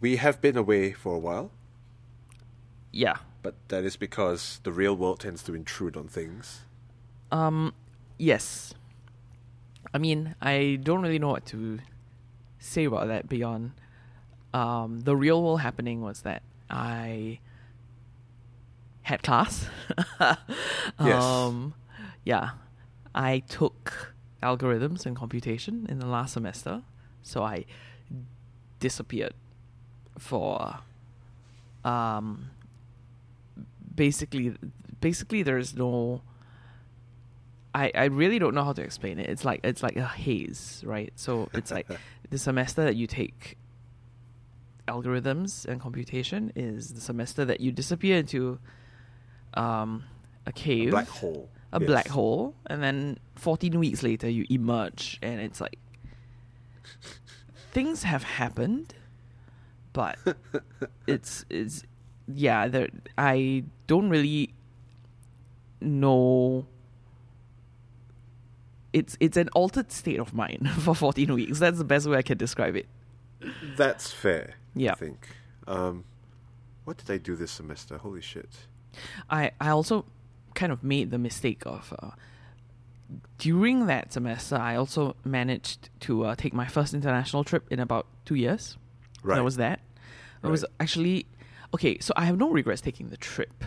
We have been away for a while, Yeah. but that is because the real world tends to intrude on things. Um, yes. I mean, I don't really know what to say about that beyond um, the real world happening was that I had class. Yes. Um, yeah. I took algorithms and computation in the last semester, so I disappeared for um basically basically there's no I, I really don't know how to explain it. It's like it's like a haze, right? So it's like the semester that you take algorithms and computation is the semester that you disappear into um, a cave, a Black hole. a Yes. black hole, and then 14 weeks later you emerge, and it's like things have happened, but it's it's yeah. There, I don't really know. It's it's an altered state of mind for 14 weeks. That's the best way I can describe it. That's fair. Yeah. I think. Um, what did I do this semester? Holy shit. I I also kind of made the mistake of uh, during that semester. I also managed to uh, take my first international trip in about two years. Right. That was that. It was actually okay. So I have no regrets taking the trip,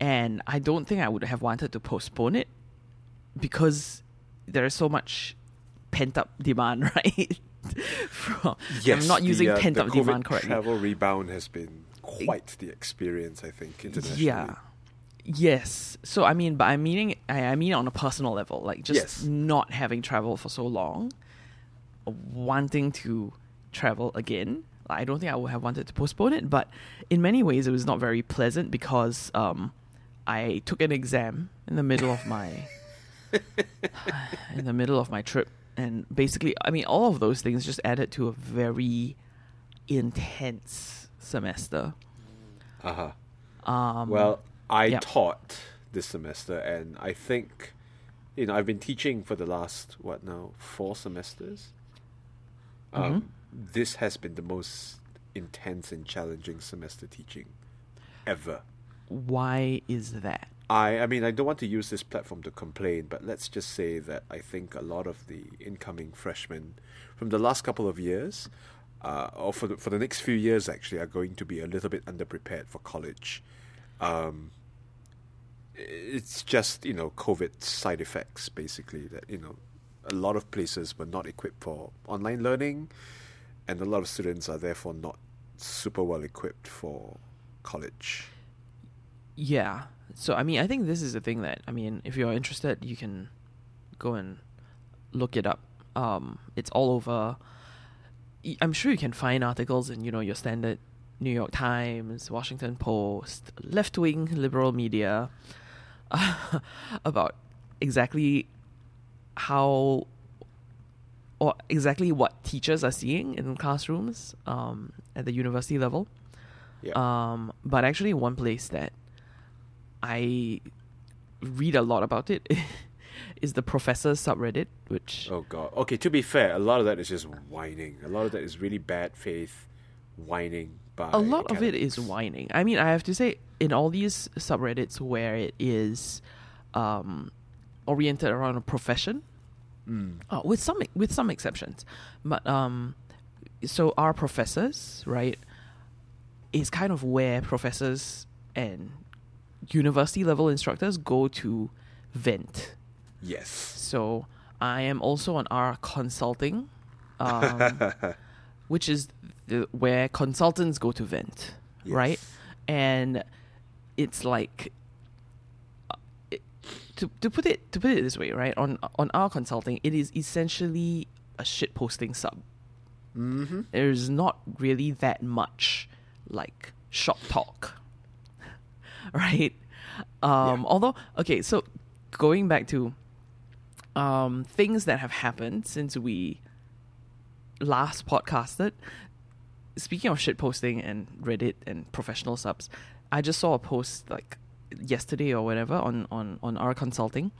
and I don't think I would have wanted to postpone it because there is so much pent up demand, right? From, Yes, I'm not the, using uh, pent up demand correctly. Travel rebound has been quite the experience, I think, internationally. Yeah. Yes. So I mean, but I meaning I, I mean on a personal level, like just Yes. not having traveled for so long, wanting to travel again. I don't think I would have wanted to postpone it, but in many ways it was not very pleasant because um, I took an exam in the middle of my in the middle of my trip, and basically, I mean, all of those things just added to a very intense semester. Uh huh. Um, Well, I yeah. taught this semester, and I think, you know, I've been teaching for the last what now four semesters. Um, Mm-hmm. This has been the most intense and challenging semester teaching ever. why is that? I, I mean, I don't want to use this platform to complain, but let's just say that I think a lot of the incoming freshmen from the last couple of years, uh, or for the, for the next few years actually, are going to be a little bit underprepared for college. Um, it's just you know COVID side effects basically that you know a lot of places were not equipped for online learning, and a lot of students are therefore not super well equipped for college. Yeah. So I mean, I think this is a thing that I mean, if you're interested, you can go and look it up. Um, it's all over. I'm sure you can find articles in you know your standard New York Times, Washington Post, left wing liberal media about exactly how or exactly what teachers are seeing in classrooms um, at the university level. Yeah. Um, but actually, one place that I read a lot about it is the professors subreddit, which Oh god. Okay, to be fair, a lot of that is just whining. A lot of that is really bad faith whining by a lot of it is whining. I mean, I have to say, in all these subreddits where it is um, oriented around a profession, Mm. uh, with some with some exceptions, but um, so our professors, right, is kind of where professors and university level instructors go to vent. Yes. So I am also on our consulting, um, which is the, where consultants go to vent, right? And it's like to to put it to put it this way, right? On on our consulting, it is essentially a shit posting sub. Mm-hmm. There's not really that much like shop talk, right? Um, Yeah. Although, okay, so going back to um, things that have happened since we last podcasted. Speaking of shit posting and Reddit and professional subs, I just saw a post like yesterday or whatever on on on our consulting.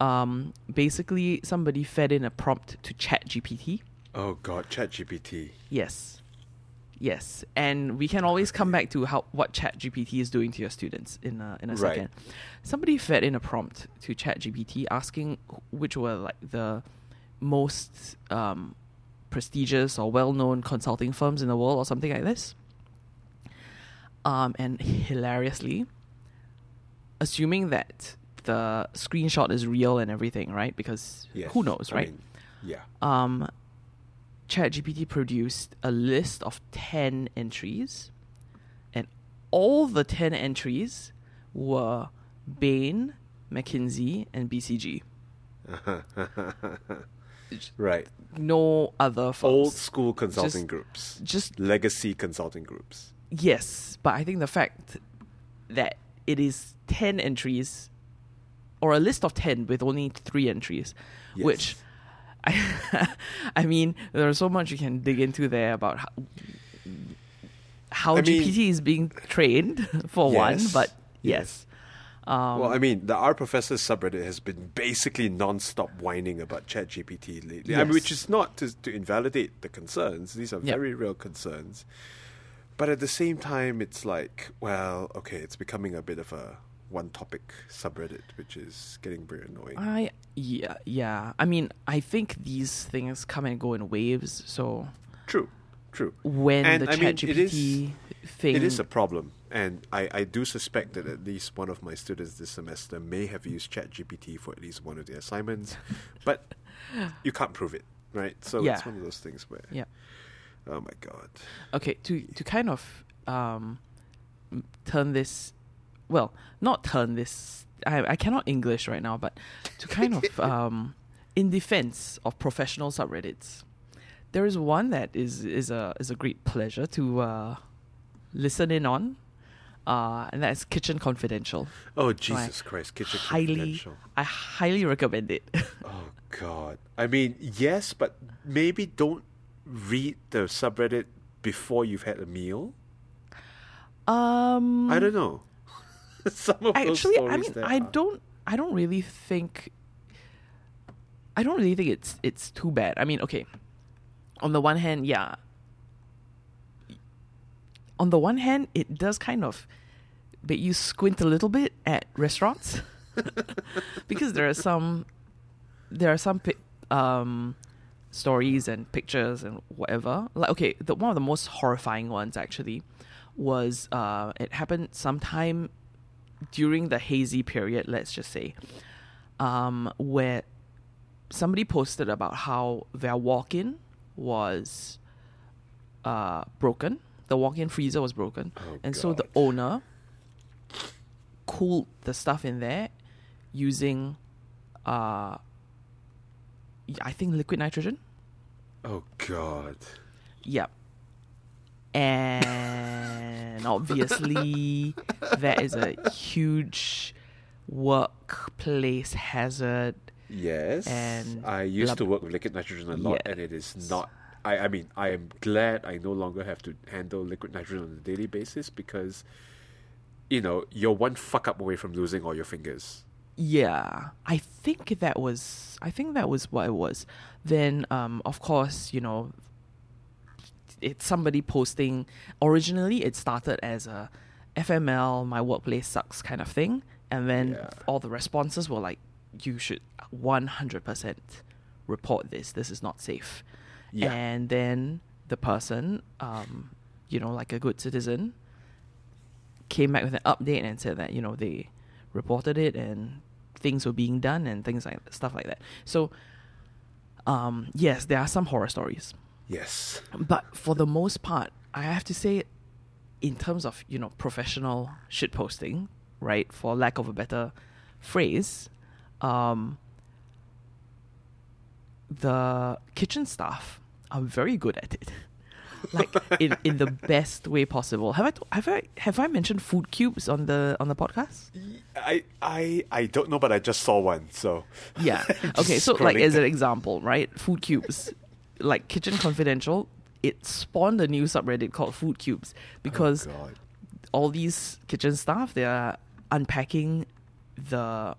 Um, basically, somebody fed in a prompt to Chat GPT. Oh god, ChatGPT. Yes. yes, and we can always come back to how what ChatGPT is doing to your students in a, in a Right. second. Somebody fed in a prompt to ChatGPT asking which were like the most um, prestigious or well-known consulting firms in the world, or something like this. Um, and hilariously, assuming that the screenshot is real and everything, right? Because Yes. who knows, I right? mean, yeah. um, ChatGPT produced a list of 10 entries, and all the 10 entries were Bain, McKinsey, and BCG. right. No other firms. Old school consulting Just- groups. Just, Legacy consulting groups. yes, but I think the fact that it is 10 entries, or a list of 10 with only three entries, Yes. which I, I mean, there's so much you can dig into there about how, how I mean- GPT is being trained for one, but yes. yes. Um, well, I mean, the R Professor subreddit has been basically non-stop whining about ChatGPT lately, I mean, which is not to, to invalidate the concerns. These are Yeah. very real concerns. But at the same time, it's like, well, okay, it's becoming a bit of a one-topic subreddit, which is getting very annoying. I yeah yeah. I mean, I think these things come and go in waves. So True, true. when And, the I mean, ChatGPT it is- thing, It is a problem, and I, I do suspect that at least one of my students this semester may have used ChatGPT for at least one of their assignments, but you can't prove it, right? So Yeah. it's one of those things where, yeah. Oh my god, Okay, to to kind of um, turn this, well, not turn this. I I cannot English right now, but to kind of um, in defense of professional subreddits, there is one that is is a is a great pleasure to uh, listen in on, uh, and that's Kitchen Confidential. oh Jesus Christ, Kitchen highly, Confidential. I highly recommend it. Oh god, I mean yes, but maybe don't read the subreddit before you've had a meal. um, I don't know. Some of those actually i mean i are- don't i don't really think i don't really think it's it's too bad i mean okay on the one hand yeah on the one hand it does kind of make you squint a little bit at restaurants because there are some there are some um stories and pictures and whatever. Like okay the one of the most horrifying ones actually was uh it happened sometime during the hazy period, let's just say, um, where somebody posted about how their walk-in was uh, broken. The walk-in freezer was broken, Oh, and so the owner cooled the stuff in there using, uh, I think liquid nitrogen. Oh god. Yep. And obviously, that is a huge workplace hazard. Yes, And I used blah- to work with liquid nitrogen a lot, and it is not. I, I mean, I am glad I no longer have to handle liquid nitrogen on a daily basis because, you know, you're one fuck up away from losing all your fingers. Yeah, I think that was. I think that was what it was. Then, um, of course, you know, it's somebody posting. Originally, it started as a FML, my workplace sucks kind of thing, and then Yeah. all the responses were like, "You should one hundred percent report this. This is not safe." Yeah. And then the person, um, you know, like a good citizen, came back with an update and said that you know they reported it and things were being done and things like stuff like that. So, um, yes, there are some horror stories, Yes. but for the most part, I have to say, in terms of you know professional shit posting, right? For lack of a better phrase, um, the kitchen staff are very good at it. like in, in the best way possible. Have I have I have I mentioned food cubes on the on the podcast? I I I don't know, but I just saw one. So Yeah. Okay, so like as an example, right? Food cubes, like Kitchen Confidential, it spawned a new subreddit called Food Cubes because oh all these kitchen staff they are unpacking the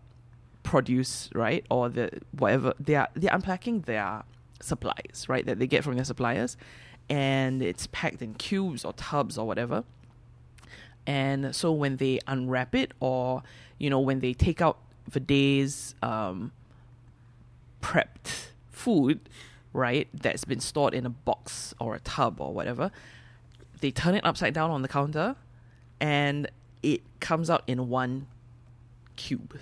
produce, right, or the whatever they are they're unpacking their supplies, right, that they get from their suppliers, and it's packed in cubes or tubs or whatever. And so when they unwrap it, or you know, when they take out the day's um, prepped food, right, that's been stored in a box or a tub or whatever, they turn it upside down on the counter, and it comes out in one cube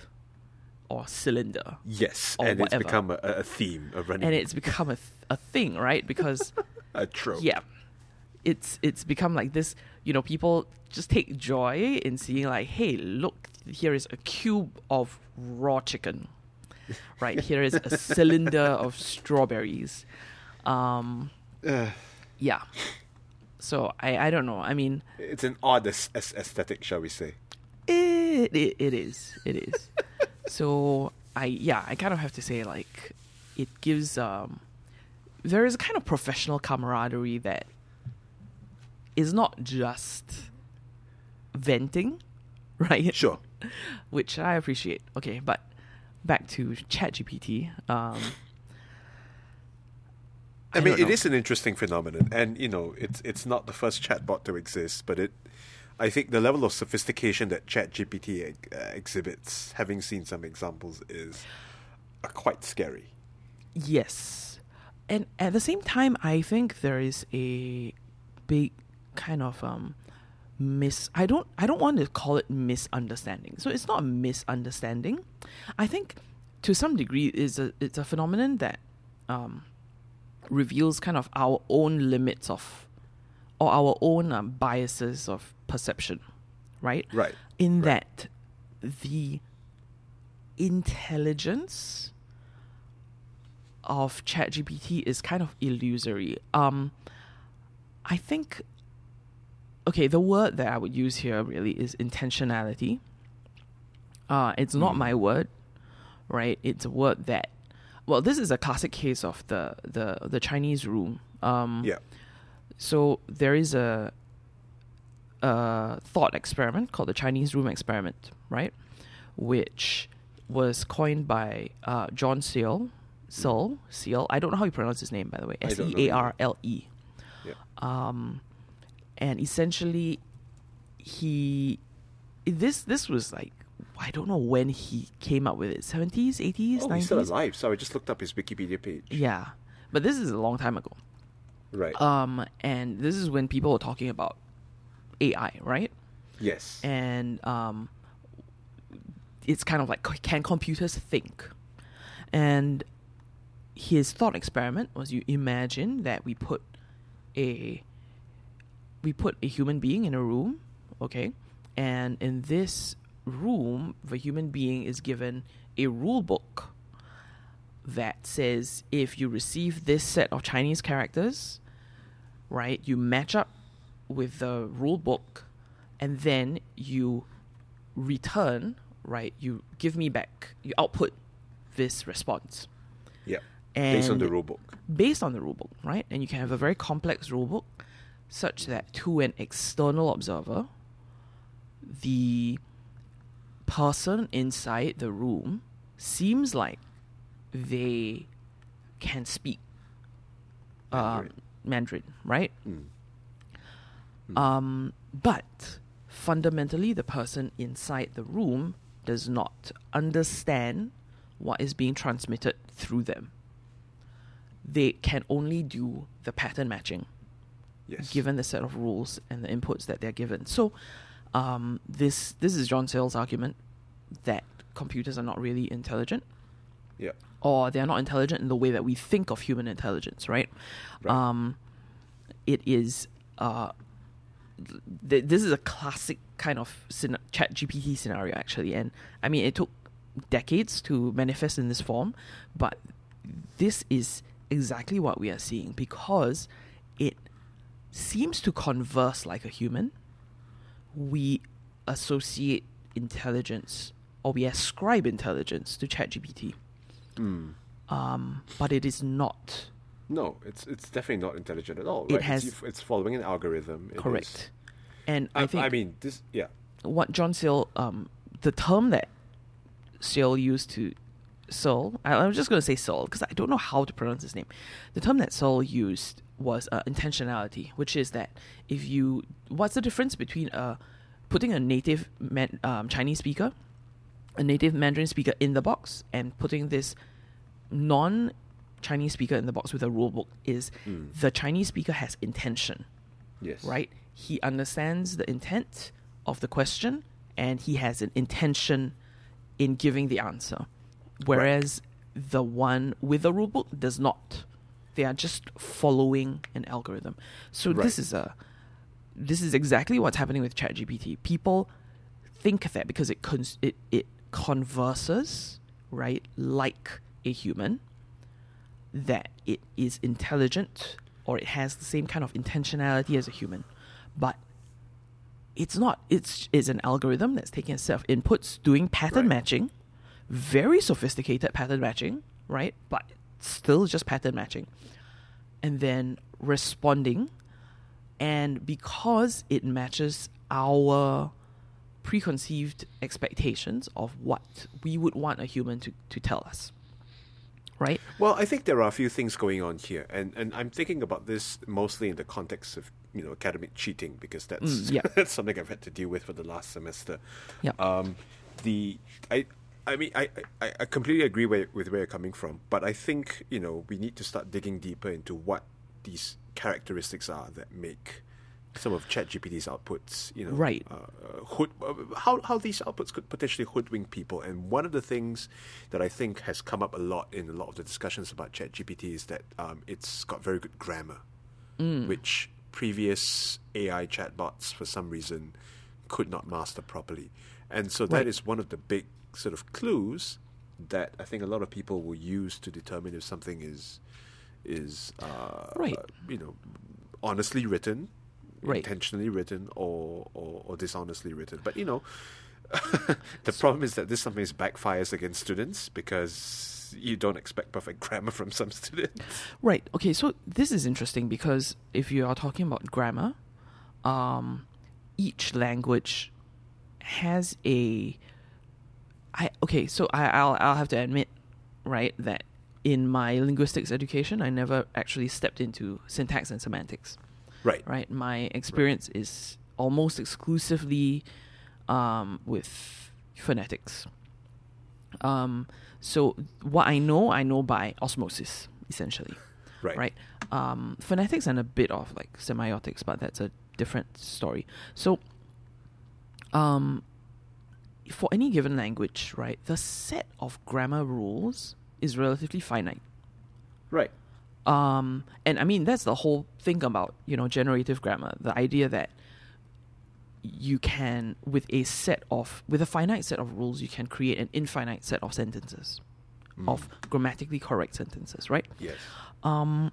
or cylinder. Yes, Or and whatever. it's become a, a theme, a running, And it's become a, th- a thing, right? Because a trope. yeah. It's it's become like this you know people just take joy in seeing like hey look here is a cube of raw chicken. Right here is a cylinder of strawberries. Um Uh, yeah. So i i don't know. I mean it's an odd as- as- aesthetic, shall we say? it it, it is. It is. So i yeah i kind of have to say like it gives um there is a kind of professional camaraderie that is not just venting right Sure. which i appreciate okay but back to ChatGPT. um I, I mean, it is an interesting phenomenon, and you know, it's it's not the first chatbot to exist, but it, I think, the level of sophistication that ChatGPT ex- uh, exhibits, having seen some examples, is uh, quite scary. Yes. And at the same time, I think there is a big kind of um mis I don't I don't want to call it misunderstanding. So it's not a misunderstanding. I think to some degree is a it's a phenomenon that um reveals kind of our own limits of or our own um, biases of perception, right? Right. In Right. that the intelligence of ChatGPT is kind of illusory. Um, I think, okay, the word that I would use here really is intentionality. Uh, it's not Mm. my word, right? It's a word that, well, this is a classic case of the the the Chinese room. Um, Yeah. so there is a a thought experiment called the Chinese room experiment, right? Which was coined by uh, John Searle. Searle, Searle. I don't know how you pronounce his name, by the way. S E A R L E. Yeah. Um, and essentially, he this this was like I don't know when he came up with it. Seventies, eighties, Oh, he's still alive. So I just looked up his Wikipedia page. Yeah, but this is a long time ago. Right. Um, and this is when people were talking about AI, right? yes. and um, it's kind of like can computers think? And his thought experiment was you imagine that we put a we put a human being in a room, okay, and in this room, the human being is given a rule book that says if you receive this set of Chinese characters, right, you match up with the rule book and then you return, right? You give me back, you output this response yeah. And Based on the rulebook. based on the rulebook, right? And you can have a very complex rulebook such that to an external observer, the person inside the room seems like they can speak uh, Mandarin. Mandarin, right? Mm. Um, but fundamentally, the person inside the room does not understand what is being transmitted through them. They can only do the pattern matching Yes. given the set of rules and the inputs that they're given. So, um, this this is John Searle's argument that computers are not really intelligent, Yeah. or they are not intelligent in the way that we think of human intelligence, right? Right. Um, it is. Uh, th- this is a classic kind of scena- chat GPT scenario, actually. And I mean, it took decades to manifest in this form, but this is exactly what we are seeing because it seems to converse like a human. We associate intelligence or we ascribe intelligence to ChatGPT, Mm. um, but it is not No, it's it's definitely not intelligent at all. It Right? has- it's, it's following an algorithm. It is- correct. And I, I think I mean, this. Yeah. what John Searle, um, the term that Searle used to I, I'm just going to say Searle because I don't know how to pronounce his name. The term that Searle used was uh, intentionality, which is that if you, what's the difference between uh, putting a native man, um, Chinese speaker, a native Mandarin speaker in the box, and putting this non Chinese speaker in the box with a rule book is Mm. the Chinese speaker has intention, Yes. right? He understands the intent of the question and he has an intention in giving the answer. Whereas the one with the rule book does not. They are just following an algorithm. So Right. this is a this is exactly what's happening with ChatGPT. People think that because it cons- it it converses, right, like a human, that it is intelligent or it has the same kind of intentionality as a human. But it's not. It's it's an algorithm that's taking a set of inputs, doing pattern Right. matching, very sophisticated pattern matching, right? But still just pattern matching. And then responding and because it matches our preconceived expectations of what we would want a human to, to tell us. Right? Well, I think there are a few things going on here, and, and I'm thinking about this mostly in the context of you know academic cheating because that's Mm, yeah. that's something I've had to deal with for the last semester. Yeah. Um, the I I mean I, I, I completely agree where, with where you're coming from, but I think you know we need to start digging deeper into what these characteristics are that make some of ChatGPT's outputs, you know, Right. uh, uh, hood, uh, how how these outputs could potentially hoodwink people. And one of the things that I think has come up a lot in a lot of the discussions about ChatGPT is that um, it's got very good grammar, which previous AI chatbots for some reason could not master properly. And so that Right. is one of the big sort of clues that I think a lot of people will use to determine if something is is uh, Right. you know honestly written Right. intentionally written or, or, or dishonestly written. But you know, the problem is that this sometimes backfires against students because you don't expect perfect grammar from some students. Right. Okay. So this is interesting because if you are talking about grammar, um, each language has a. I okay. So I, I'll I'll have to admit, right, that in my linguistics education, I never actually stepped into syntax and semantics. Right. Right. My experience is almost exclusively um, with phonetics. Um, so what I know, I know by osmosis, essentially Right. right? Um, phonetics and a bit of like semiotics, but that's a different story. So, um, for any given language, right, the set of grammar rules is relatively finite. Right. Um, and I mean that's the whole thing about you know generative grammar, the idea that you can with a set of with a finite set of rules, you can create an infinite set of sentences, of grammatically correct sentences, right? Yes. um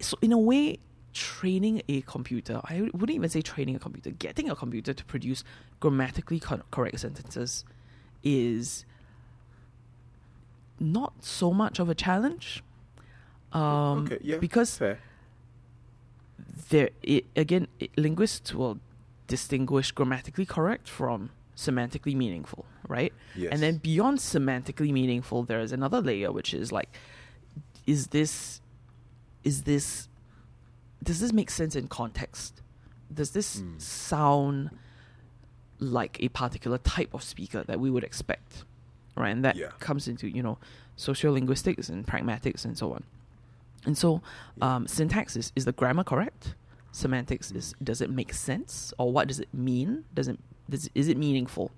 so in a way training a computer i wouldn't even say training a computer getting a computer to produce grammatically co- correct sentences is not so much of a challenge um okay. Yeah. because fair. there it, again it, linguists will distinguish grammatically correct from semantically meaningful right Yes. and then beyond semantically meaningful there is another layer which is like is this is this does this make sense in context? Does this Mm. sound like a particular type of speaker that we would expect right? And that Yeah. comes into you know sociolinguistics and pragmatics and so on. And so Yeah. um, syntax is, is the grammar correct? Semantics is does it make sense? Or what does it mean? Does it does, is it meaningful?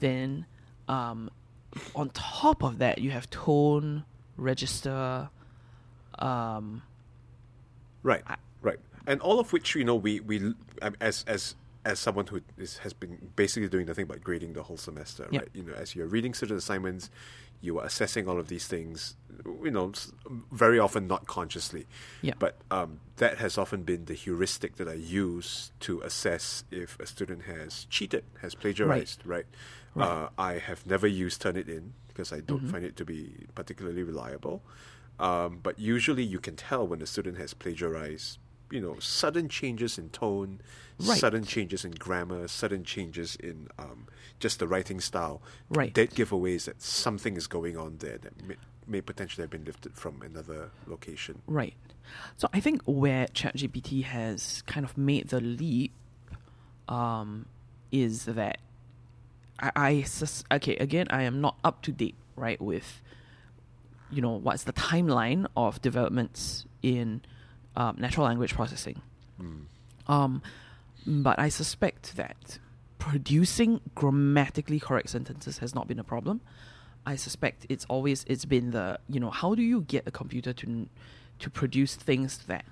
Then um, on top of that you have tone register um, Right, I- right, and all of which you know we we um, as as as someone who is, has been basically doing nothing but grading the whole semester, Yeah. right? You know, as you're reading certain assignments, you are assessing all of these things. You know, very often not consciously, Yeah. But um, that has often been the heuristic that I use to assess if a student has cheated, has plagiarized, right? Right. Uh, I have never used Turnitin because I don't Mhm. find it to be particularly reliable. Um, but usually you can tell when a student has plagiarized, you know, sudden changes in tone, Right. sudden changes in grammar, sudden changes in um, just the writing style. Right. Dead giveaways that something is going on there that mi- may potentially have been lifted from another location. Right. So I think where ChatGPT has kind of made the leap um, is that I, I sus- okay again I am not up to date right with you know what's the timeline of developments in um, natural language processing. Mm. Um, but I suspect that producing grammatically correct sentences has not been a problem. I suspect it's always it's been the you know how do you get a computer to to produce things that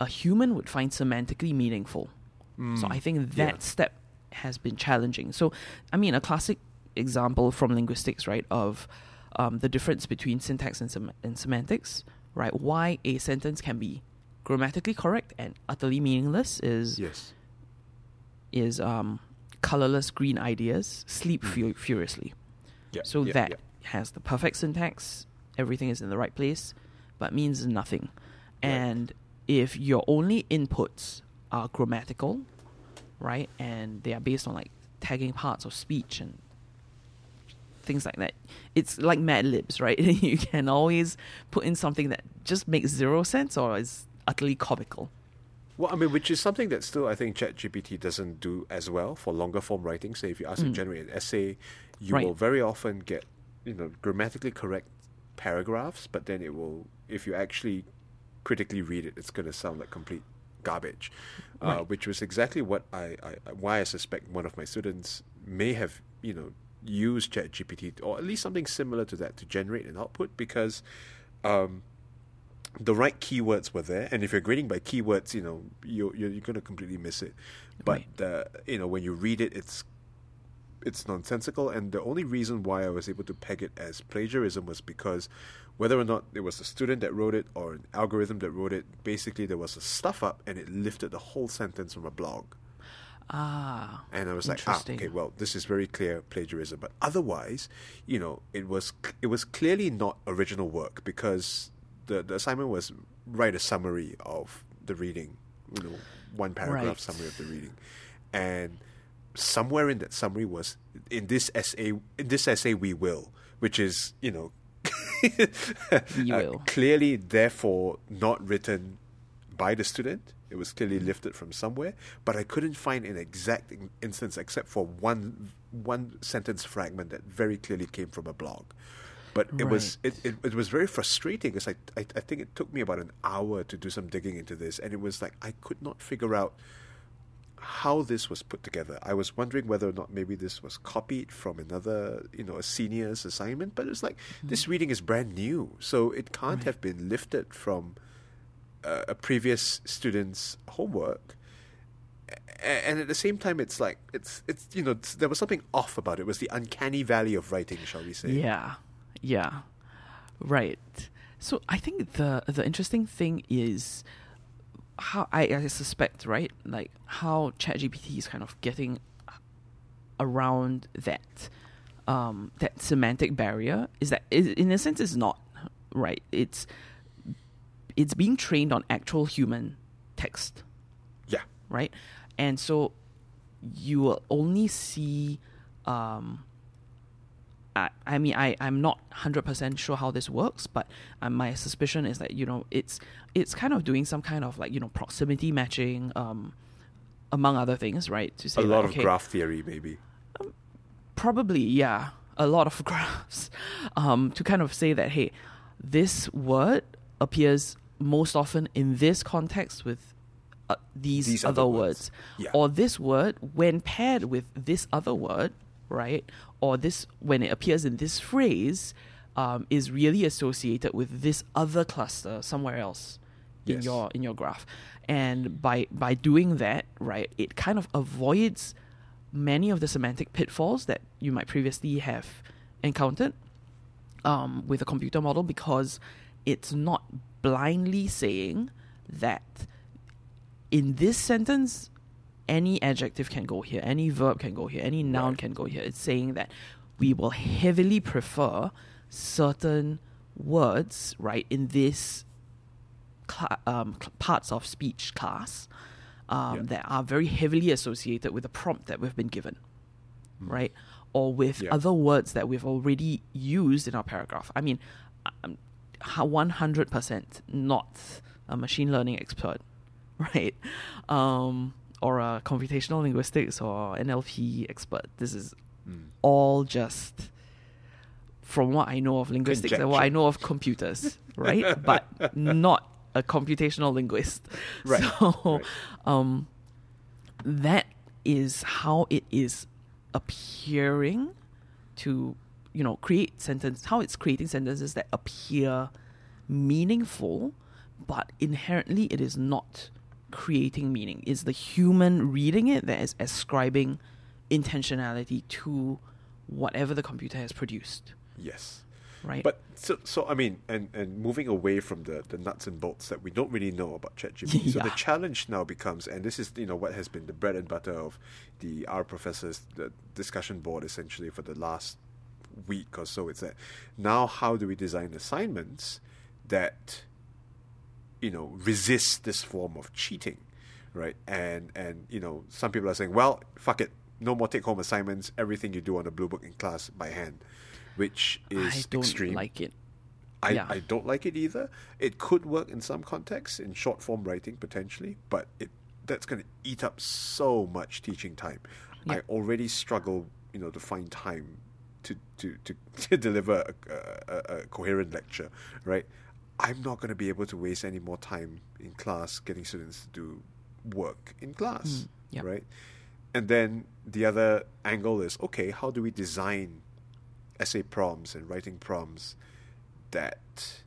a human would find semantically meaningful. So Mm. I think that Yeah. step has been challenging. So I mean a classic example from linguistics, right, of um, the difference between syntax and, sem- and semantics, right? Why a sentence can be grammatically correct and utterly meaningless is Yes. is um, colorless green ideas sleep Mm. fu- furiously. Yeah. So yeah, that yeah. has the perfect syntax, everything is in the right place, but means nothing. Right. And if your only inputs are grammatical, right, and they are based on like tagging parts of speech and things like that, it's like Mad Libs, right? you can always put in something that just makes zero sense or is utterly comical. Well, I mean, which is something that still I think ChatGPT doesn't do as well for longer form writing. Say, if you ask it to Mm. generate an essay, you Right. will very often get, you know, grammatically correct paragraphs, but then it will, if you actually critically read it, it's going to sound like complete garbage. Uh, which was exactly what I, I, why I suspect one of my students may have, you know, used ChatGPT or at least something similar to that to generate an output because. Um, the right keywords were there, and if you're grading by keywords, you know you're you're, you're going to completely miss it. But Right. uh, you know when you read it, it's it's nonsensical, and the only reason why I was able to peg it as plagiarism was because whether or not it was a student that wrote it or an algorithm that wrote it, basically there was a stuff up, and it lifted the whole sentence from a blog. Ah, And I was like, ah, okay, well, this is very clear plagiarism. But otherwise, you know, it was it was clearly not original work because the the assignment was write a summary of the reading, you know, one paragraph Right. summary of the reading, and somewhere in that summary was in this essay in this essay we will, which is you know. Uh, clearly, therefore, not written by the student. It was clearly lifted from somewhere, but I couldn't find an exact in- instance except for one one sentence fragment that very clearly came from a blog. But it was it, it, it was very frustrating because I, I I think it took me about an hour to do some digging into this, and it was like I could not figure out how this was put together. I was wondering whether or not maybe this was copied from another, you know, a senior's assignment. But it's like this reading is brand new, so it can't Right. have been lifted from uh, a previous student's homework. A- And at the same time, it's like it's it's you know there was something off about it. It was the uncanny valley of writing, shall we say? Yeah, yeah, right. So I think the the interesting thing is how I, I suspect right, like how ChatGPT is kind of getting around that um, that semantic barrier is that i in a sense it's not right. It's it's being trained on actual human text Yeah. right? And so you will only see. Um, I, I mean, I I'm not hundred percent sure how this works, but um, my suspicion is that you know it's it's kind of doing some kind of like you know proximity matching, um, among other things, right? To say A lot like, of okay, graph theory, maybe. probably yeah a lot of graphs um, to kind of say that hey this word appears most often in this context with uh, these, These other, other words, words. Yeah. or this word when paired with this other word right or this when it appears in this phrase um, is really associated with this other cluster somewhere else in Yes. your in your graph and by by doing that right it kind of avoids many of the semantic pitfalls that you might previously have encountered um, with a computer model because it's not blindly saying that in this sentence any adjective can go here any verb can go here any noun Right. can go here it's saying that we will heavily prefer certain words right in this cla- um, cl- parts of speech class um, Yeah. that are very heavily associated with the prompt that we've been given, right? Or with Yeah. other words that we've already used in our paragraph. I mean, I'm hundred percent not a machine learning expert, right? Um, or a computational linguistics or NLP expert. This is Mm. all just from what I know of linguistics and what I know of computers, right? but not a computational linguist. Right, So, right. um, that is how it is appearing to, you know, create sentences, How it's creating sentences that appear meaningful, but inherently it is not creating meaning. It's the human reading it that is ascribing intentionality to whatever the computer has produced, Yes. right? But so, so I mean, and, and moving away from the, the nuts and bolts that we don't really know about ChatGPT. So the challenge now becomes, and this is you know what has been the bread and butter of the our professors the discussion board essentially for the last week or so. It's that now how do we design assignments that you know resist this form of cheating, right? And and you know some people are saying, well, fuck it, no more take home assignments. Everything you do on a blue book in class by hand, which is extreme. I don't extreme. like it. I, Yeah. I don't like it either. It could work in some contexts, in short form writing potentially, but it that's going to eat up so much teaching time. I already struggle, you know, to find time to to to, to deliver a, a, a coherent lecture, right? I'm not going to be able to waste any more time in class getting students to do work in class, Mm, yeah. right? And then the other angle is okay, how do we design essay prompts and writing prompts that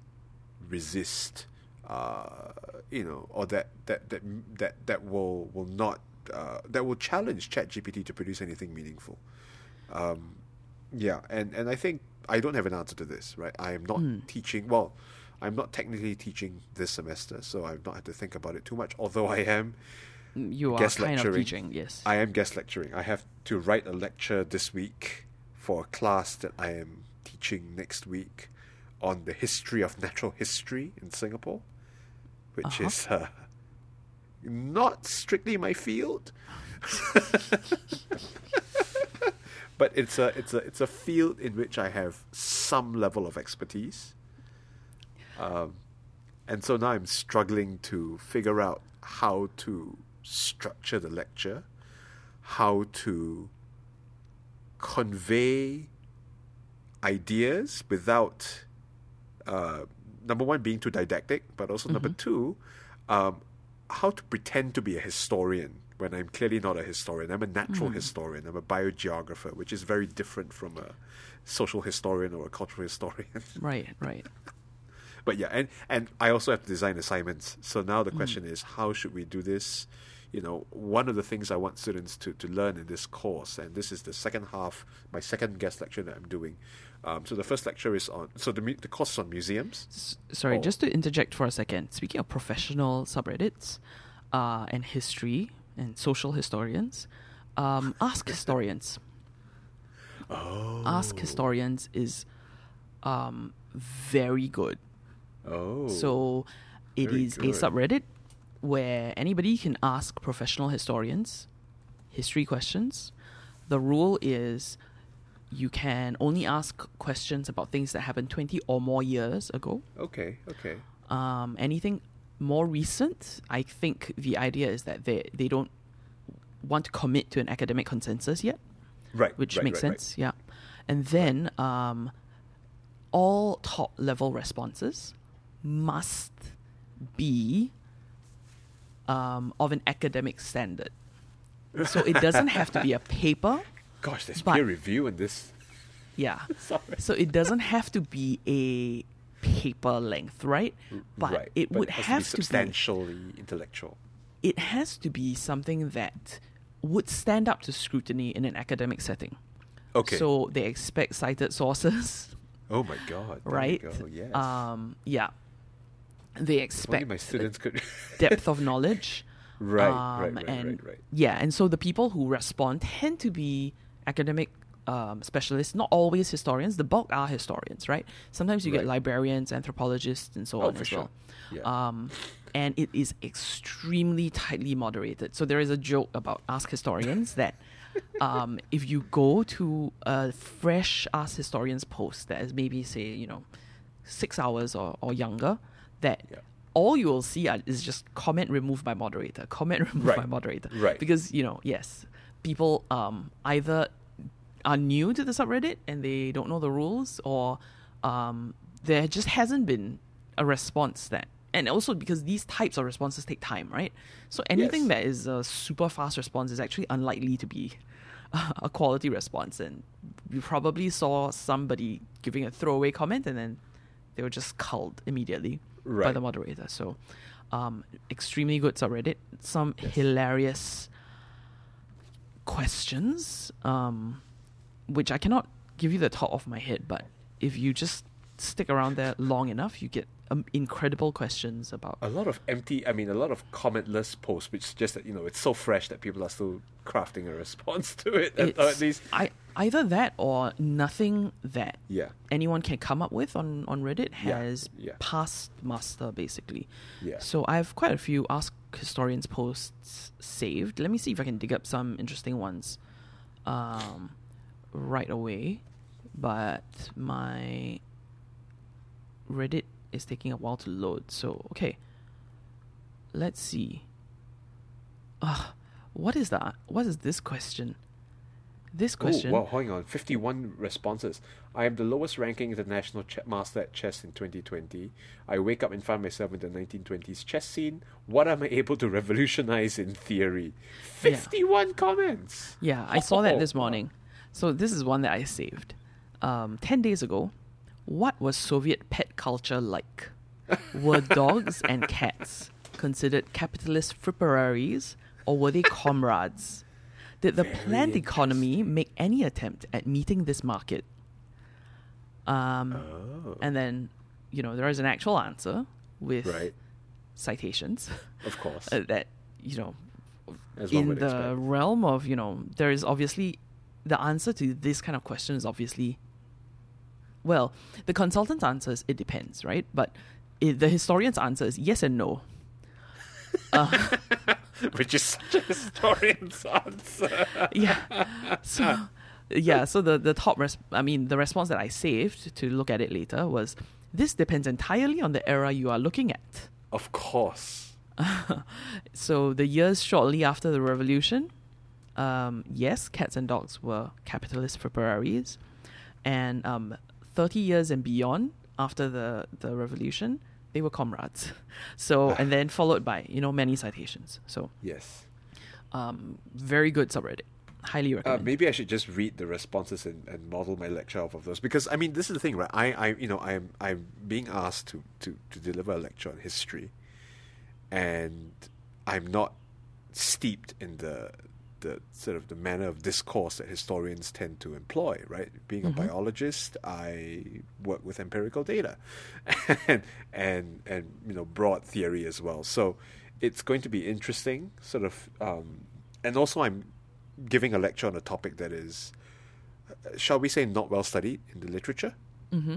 resist, uh, you know, or that that that that that will will not uh, that will challenge ChatGPT to produce anything meaningful. Um, yeah, and and I think I don't have an answer to this, right? I am not Mm. teaching. Well, I'm not technically teaching this semester, so I've not had to think about it too much. Although I am, You are Guest kind of lecturing. teaching, yes. I am guest lecturing. I have to write a lecture this week for a class that I am teaching next week on the history of natural history in Singapore, which Uh-huh. is uh, not strictly my field. but it's a it's a it's a field in which I have some level of expertise. Um, and so now I'm struggling to figure out how to structure the lecture, how to convey ideas without uh, number one being too didactic, but also number two, um, how to pretend to be a historian when I'm clearly not a historian. I'm a natural historian. I'm a biogeographer, which is very different from a social historian or a cultural historian. right, right. But yeah, and and I also have to design assignments. So now the question is, how should we do this? You know, one of the things I want students to, to learn in this course, and this is the second half, my second guest lecture that I'm doing. Um, so the first lecture is on, so the the course is on museums. S- sorry, Oh. just to interject for a second. Speaking of professional subreddits uh, and history and social historians, um, Ask Historians. Oh, Ask Historians is um, very good. Oh, So it is good. a subreddit where anybody can ask professional historians history questions. The rule is you can only ask questions about things that happened 20 or more years ago. okay, okay, Um, anything more recent, I think the idea is that they, they don't want to commit to an academic consensus yet right, which right, makes right, right. sense. Yeah, and then um, all top level responses must be um, of an academic standard. So it doesn't have to be a paper. Gosh, there's but- peer review in this. Yeah. Sorry. So it doesn't have to be a paper length, right? But right, it but would it has, have to to be be substantially intellectual. it has to be something that would stand up to scrutiny in an academic setting. Okay. So they expect cited sources. oh my god, there right? Go. Yes. Um, yeah. They expect my students could. depth of knowledge. right, um, right, right, and right, right. yeah, and so the people who respond tend to be academic um, specialists, not always historians. The bulk are historians, right? Sometimes you get librarians, anthropologists, and so Oh, on for as sure. well. Yeah. Um, and it is extremely tightly moderated. So there is a joke about Ask Historians that um, if you go to a fresh Ask Historians post that is maybe say you know six hours or, or younger, that Yeah. all you will see is just comment removed by moderator, comment removed Right. by moderator. Right. Because, you know, yes, people um, either are new to the subreddit and they don't know the rules or um, there just hasn't been a response that and also because these types of responses take time right so anything Yes. that is a super fast response is actually unlikely to be a quality response and you probably saw somebody giving a throwaway comment and then they were just culled immediately by the moderator so um, extremely good subreddit some Yes. hilarious questions, um, which I cannot give you the top of my head, but if you just stick around there long enough, you get um, incredible questions about. a lot of empty i mean a lot of commentless posts which suggest that you know it's so fresh that people are still crafting a response to it at least I, either that or nothing that yeah anyone can come up with on, on Reddit Yeah, has yeah. passed muster, basically. yeah So I have quite a few Ask Historians posts saved. Let me see if I can dig up some interesting ones um, right away. But my Reddit is taking a while to load. So, okay. Let's see. Ugh, what is that? What is this question? This question. Oh, wow, hang on. 51 responses. I am the lowest ranking international ch- master at chess in 2020. I wake up and find myself in the 1920s chess scene. What am I able to revolutionize in theory? Yeah. 51 comments. Yeah, I saw that Oh, this morning. So this is one that I saved. Um, Ten days ago, what was Soviet pet culture like? Were dogs and cats considered capitalist fripperies, or were they comrades? Did the Very planned economy make any attempt at meeting this market? Um, Oh. and then, you know, there is an actual answer with Right. citations Of course. uh, that you know As in the expect. realm of you know there is obviously the answer to this kind of question is obviously well the consultant's answer is it depends right but i the historian's answer is yes and no uh, Which is such a historian's answer. yeah so yeah so the the top res- i mean the response that i saved to look at it later was this depends entirely on the era you are looking at Of course. so the years shortly after the revolution, um, yes, cats and dogs were capitalist fripperies, and um, thirty years and beyond after the the revolution, they were comrades. So and then followed by you know many citations. So Yes. um, very good subreddit, highly Uh, recommend. maybe I should just read the responses and, and model my lecture off of those because I mean this is the thing, right? I, I you know I'm I'm being asked to, to, to deliver a lecture on history, and I'm not steeped in the the sort of the manner of discourse that historians tend to employ, right? Being Mhm. a biologist, I work with empirical data, and and and you know broad theory as well. So it's going to be interesting, sort of, um, and also I'm giving a lecture on a topic that is, uh, shall we say, not well studied in the literature mm-hmm.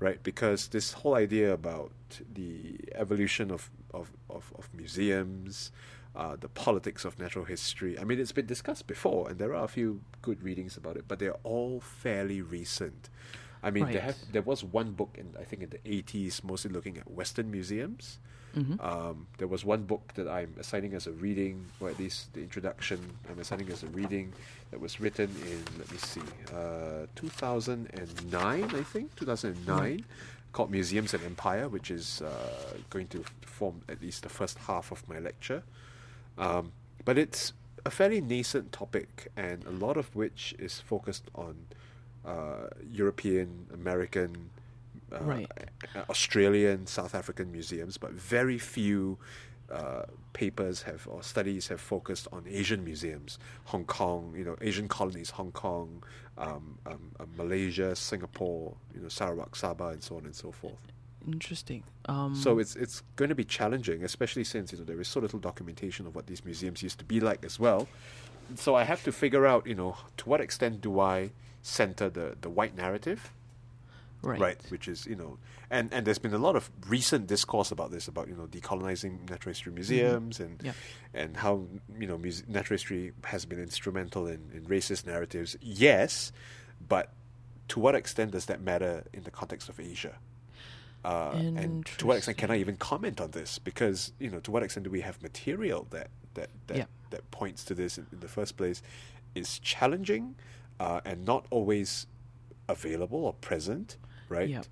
right? Because this whole idea about the evolution of of, of, of museums, uh, the politics of natural history. I mean, it's been discussed before, and there are a few good readings about it, but they're all fairly recent. I mean, there have there was one book in I think in the eighties, mostly looking at Western museums. Mm-hmm. Um, there was one book that I'm assigning as a reading, or at least the introduction I'm assigning as a reading that was written in, let me see, uh, 2009, I think, 2009, called Museums and Empire, which is uh, going to form at least the first half of my lecture. Um, but it's a fairly nascent topic, and a lot of which is focused on uh, European, American, uh, Right. Australian, South African museums, but very few uh, papers have or studies have focused on Asian museums, Hong Kong, you know, Asian colonies, Hong Kong, um, um, uh, Malaysia, Singapore, you know, Sarawak, Sabah, and so on and so forth. Interesting. Um, So it's it's going to be challenging, especially since you know there is so little documentation of what these museums used to be like as well. So I have to figure out, you know, to what extent do I center the the white narrative, right. which is you know, and and there's been a lot of recent discourse about this, about you know, decolonizing natural history museums and Yeah. and how you know muse- natural history has been instrumental in, in racist narratives. Yes, but to what extent does that matter in the context of Asia? Uh, and to what extent can I even comment on this? Because you know, to what extent do we have material that that that, Yeah. that points to this in, in the first place? Is challenging uh, and not always available or present, right? Yeah.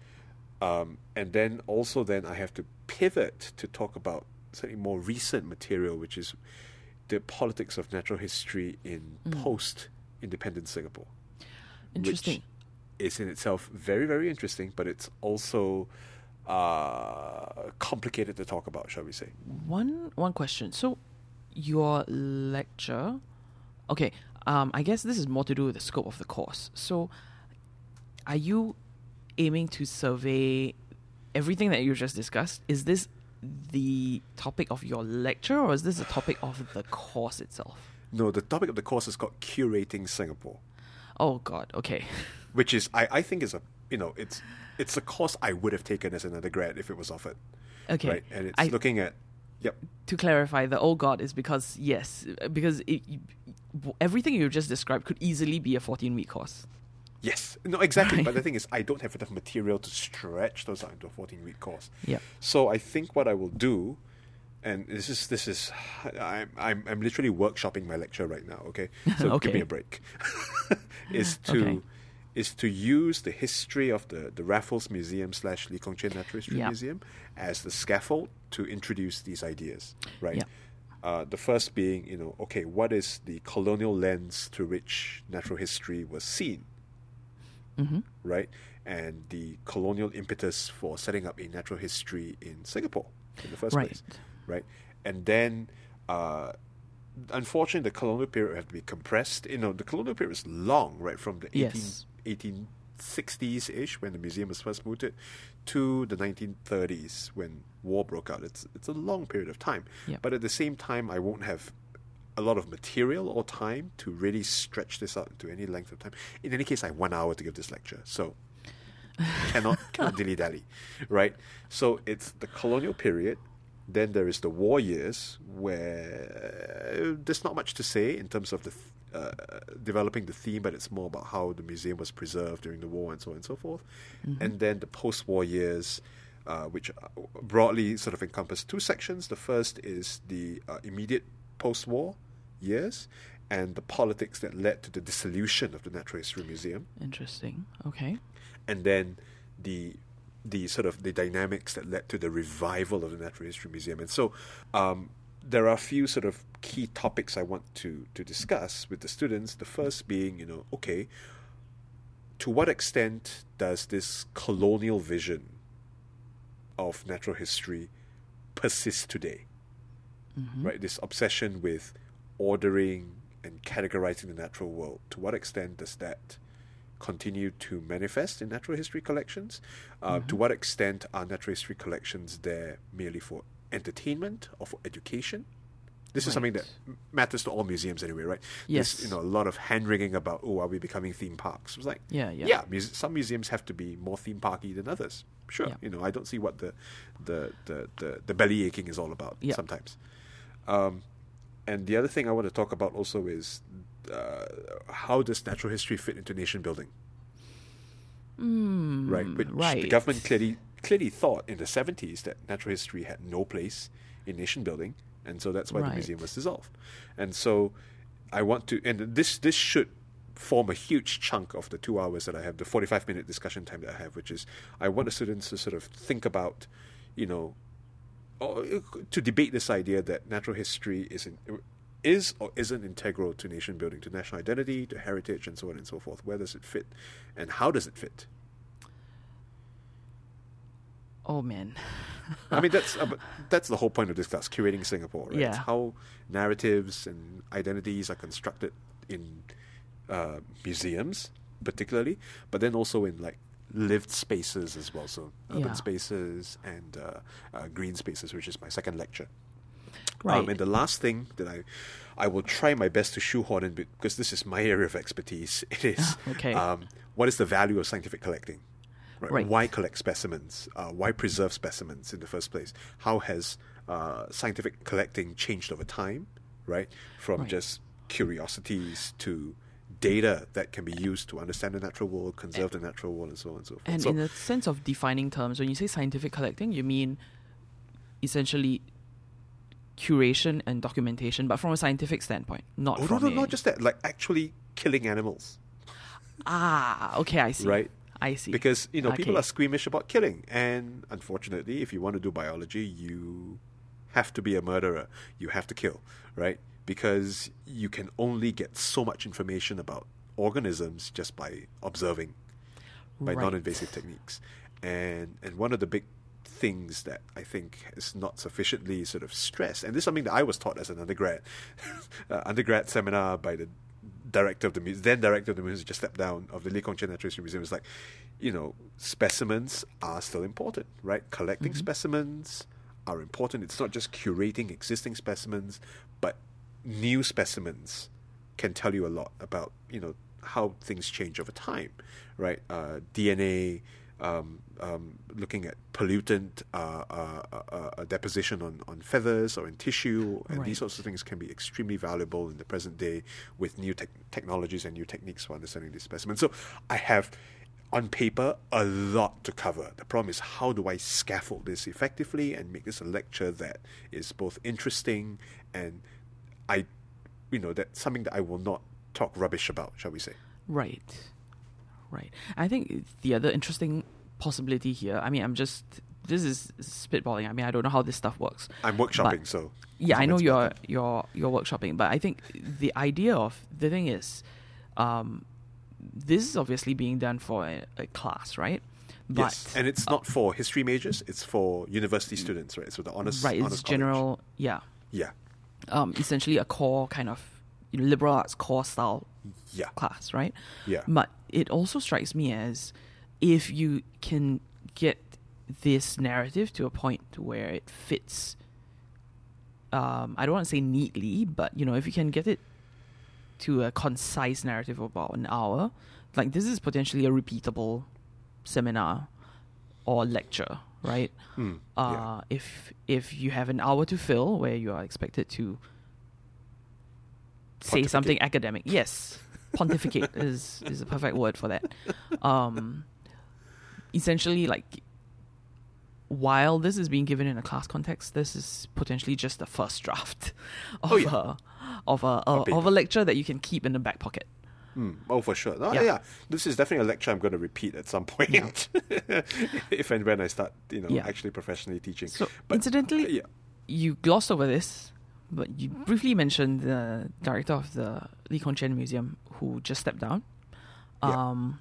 Um, and then also then I have to pivot to talk about something more recent material, which is the politics of natural history in Mm. post-independent Singapore. Interesting. Which is in itself very, very interesting, but it's also uh, complicated to talk about, shall we say? One one question. So your lecture okay, um I guess this is more to do with the scope of the course. So are you aiming to survey everything that you just discussed? Is this the topic of your lecture or is this the topic of the course itself? No, the topic of the course is called curating Singapore, Oh god, okay. which is I, I think is a you know it's it's a course I would have taken as an undergrad if it was offered, Okay. right? And it's I- looking at yep to clarify, the oh god is because yes, because it, everything you just described could easily be a 14 week course. Yes, no, exactly. Right. But the thing is, I don't have enough material to stretch those out into a fourteen-week course. Yep. So I think what I will do, and this is this is, I'm I'm I'm literally workshopping my lecture right now. Okay, so give me a break. is to Okay. Is to use the history of the the Raffles Museum slash Lee Kong Chian Natural History. Museum as the scaffold to introduce these ideas. Right. Uh, the first being, you know, okay, what is the colonial lens through which natural history was seen? Mm-hmm. right? And the colonial impetus for setting up a natural history in Singapore in the first Right. place, right? And then, uh, unfortunately, the colonial period had to be compressed. You know, the colonial period is long, right? From the 18, Yes. 1860s ish when the museum was first mooted to the 1930s when war broke out. It's it's a long period of time, Yep. but at the same time, I won't have a lot of material or time to really stretch this out into any length of time. In any case, I have one hour to give this lecture, so cannot cannot dilly dally, right? So it's the colonial period. Then there is the war years, where there's not much to say in terms of the th- uh, developing the theme, but it's more about how the museum was preserved during the war and so on and so forth. And then the post-war years, uh, which broadly sort of encompass two sections. The first is the uh, immediate post-war years and the politics that led to the dissolution of the Natural History Museum Interesting. Okay. and then the the sort of the dynamics that led to the revival of the Natural History Museum. And so um, there are a few sort of key topics I want to to discuss with the students. The first being, you know, okay, to what extent does this colonial vision of natural history persist today? Right, this obsession with ordering and categorizing the natural world. To what extent does that continue to manifest in natural history collections? Uh, To what extent are natural history collections there merely for entertainment or for education? This is something that matters to all museums anyway, right? Yes. There's, you know, a lot of hand wringing about, oh, are we becoming theme parks? It was like, Yeah, yeah. yeah, muse- some museums have to be more theme parky than others. Sure, Yeah. you know, I don't see what the the the the, the belly aching is all about Yeah. sometimes. Um, and the other thing I want to talk about also is uh, how does natural history fit into nation building? Mm, right? Which right. the government clearly clearly thought in the seventies that natural history had no place in nation building, and so that's why the museum was dissolved. And so, I want to, and this this should form a huge chunk of the two hours that I have, the forty five minute discussion time that I have, which is I want the students to sort of think about, you know, to debate this idea that natural history is in, is or isn't integral to nation building, to national identity, to heritage, and so on and so forth. Where does it fit, and how does it fit? Oh man. I mean, that's uh, that's the whole point of this class, curating Singapore, right? It's Yeah. how narratives and identities are constructed in uh, museums, particularly, but then also in like lived spaces as well. So urban Yeah. spaces and uh, uh, green spaces, which is my second lecture. Right. Um, and the last thing that I, I will try my best to shoehorn in because this is my area of expertise. It is Okay. um, what is the value of scientific collecting? Right. Right. Why collect specimens? Uh, why preserve specimens in the first place? How has uh, scientific collecting changed over time? Right, from Right. just curiosities to data that can be used to understand the natural world, conserve the natural world, and so on and so forth. And so, in the sense of defining terms, when you say scientific collecting, you mean essentially curation and documentation, but from a scientific standpoint, not oh, no, from no, a... not just that, like actually killing animals, Ah, okay, I see. right? I see. Because you know people are squeamish about killing, and unfortunately, if you want to do biology, you have to be a murderer. You have to kill, right? Because you can only get so much information about organisms just by observing, by Right. non-invasive techniques, and and one of the big things that I think is not sufficiently sort of stressed, and this is something that I was taught as an undergrad, uh, undergrad seminar by the director of the museum, then director of the museum, just stepped down of the Lee Kong Chian Natural History Museum. It's like, you know, specimens are still important, right? Collecting specimens are important. It's not just curating existing specimens, but new specimens can tell you a lot about, you know, how things change over time, right? Uh, DNA, um, um, looking at pollutant uh, uh, uh, uh, deposition on, on feathers or in tissue, and Right. these sorts of things can be extremely valuable in the present day with new tech technologies and new techniques for understanding these specimens. So I have, on paper, a lot to cover. The problem is how do I scaffold this effectively and make this a lecture that is both interesting and I, you know, that's something that I will not talk rubbish about, shall we say? Right. Right. I think the other interesting possibility here, I mean, I'm just, this is spitballing. I mean, I don't know how this stuff works. I'm workshopping, so Yeah, I know you're, you're, you're workshopping, but I think the idea of, the thing is, um, this is obviously being done for a, a class, right? But, yes, and it's not for history majors; it's for university students, right? So the honors, right, honors it's college. general, yeah. Yeah, Um, essentially a core kind of you know, liberal arts core style yeah, class, right? Yeah. But it also strikes me as if you can get this narrative to a point where it fits. Um, I don't want to say neatly, but you know, if you can get it to a concise narrative of about an hour, like this is potentially a repeatable seminar or lecture, right? Mm, uh, yeah. if if you have an hour to fill where you are expected to say something academic, yes, pontificate is is a perfect word for that. Um, essentially, like while this is being given in a class context, this is potentially just the first draft of Oh, yeah. a of a, On of, of a lecture that you can keep in the back pocket. Mm, oh, for sure. No, Yeah. yeah. this is definitely a lecture I'm going to repeat at some point, if and when I start, you know, Yeah. actually professionally teaching. So, But, incidentally, yeah, you glossed over this, but you briefly mentioned the director of the Lee Kong Chian Museum who just stepped down. Yeah. Um,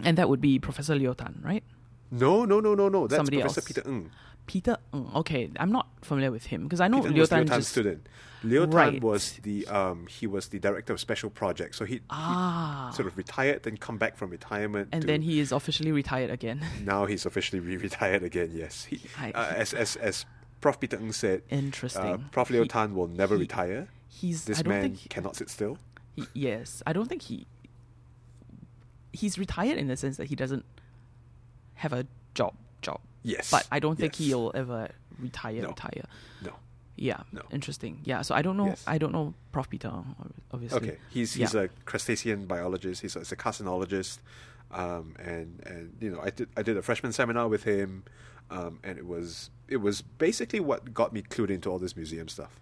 and that would be Professor Leo Tan, right? no, no, no, no, no. That's Somebody Professor else. Peter Ng. Peter, Ng. okay, I'm not familiar with him because I know Peter Liu was Leo Tan Tan's just student. Leo Tan Right. was the um, he was the director of special projects. So he, ah, he sort of retired, then come back from retirement. and to, then he is officially retired again. now he's officially re-retired again. Yes, he, I- uh, as as as Prof. Peter Ng said, Interesting. uh, Prof. Leo He- Tan will never he- retire. He's This man think cannot sit still. he- yes, I don't think he he's retired in the sense that he doesn't have a job job. Yes, But I don't think yes. he'll ever retire. No. Retire. No. Yeah. No. Interesting. Yeah. So I don't know. Yes. I don't know Prof. Peter. Obviously. Okay, he's he's Yeah. a crustacean biologist. He's a, he's a carcinologist, um, and and you know I did I did a freshman seminar with him, um, and it was it was basically what got me clued into all this museum stuff.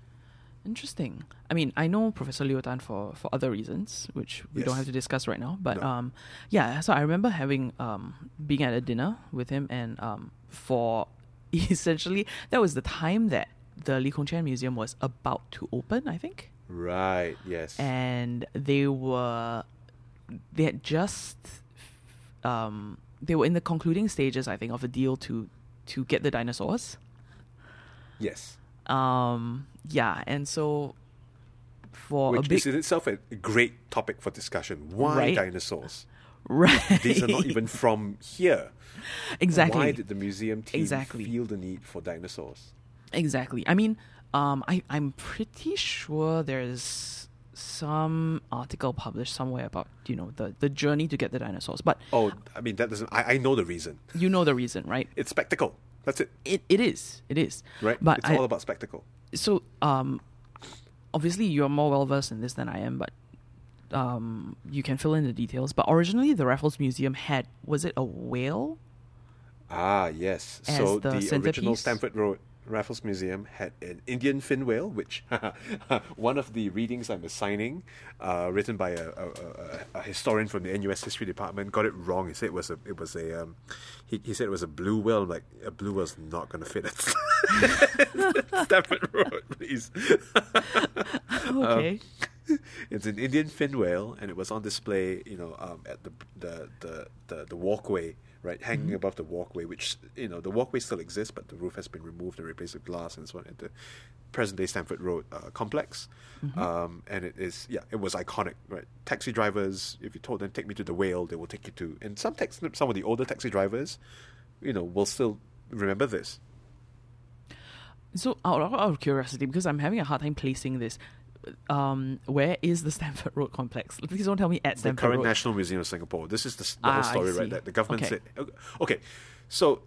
Interesting. I mean, I know Professor Leo Tan for for other reasons, which we don't have to discuss right now. But No. um, yeah. So I remember having um being at a dinner with him, and um for essentially that was the time that the Lee Kong Chian Museum was about to open. I think. Right. Yes. and they were they had just um they were in the concluding stages i think of a deal to to get the dinosaurs yes. um yeah and so for Which a big is in itself a great topic for discussion. Why Right. dinosaurs? right These are not even from here. exactly Why did the museum team Exactly. feel the need for dinosaurs? Exactly. I mean, um, I I'm pretty sure there's some article published somewhere about you know the the journey to get the dinosaurs, but Oh, I mean that doesn't. I, I know the reason. you know the reason, right? It's spectacle. That's it. It it is. It is. Right. But it's I, all about spectacle. so um, obviously you're more well versed in this than I am, but um, you can fill in the details. But originally, the Raffles Museum had was it a whale? Ah, yes. As so the the, original? Stamford Road Raffles Museum had an Indian fin whale, which one of the readings I'm assigning, uh, written by a, a, a, historian from the NUS History Department, got it wrong. He said it was a it was a um, he, he said it was a blue whale. I'm like a blue whale's not going to fit at Stamford Road, please. Okay. it's an Indian fin whale, and it was on display, you know, um, at the, the the the the walkway, right, hanging Mm-hmm. above the walkway. Which you know, the walkway still exists, but the roof has been removed and replaced with glass and so on at the present-day Stamford Road uh, complex. Mm-hmm. Um, and it is, yeah, it was iconic, right? Taxi drivers, if you told them take me to the whale, they will take you to. And some tax, some of the older taxi drivers, you know, will still remember this. So out of, out of curiosity, because I'm having a hard time placing this, um, where is the Stamford Road complex? Please don't tell me at Stamford the current Road. National Museum of Singapore. This is the, the Ah, whole story, right? That the government Okay. said. Okay, so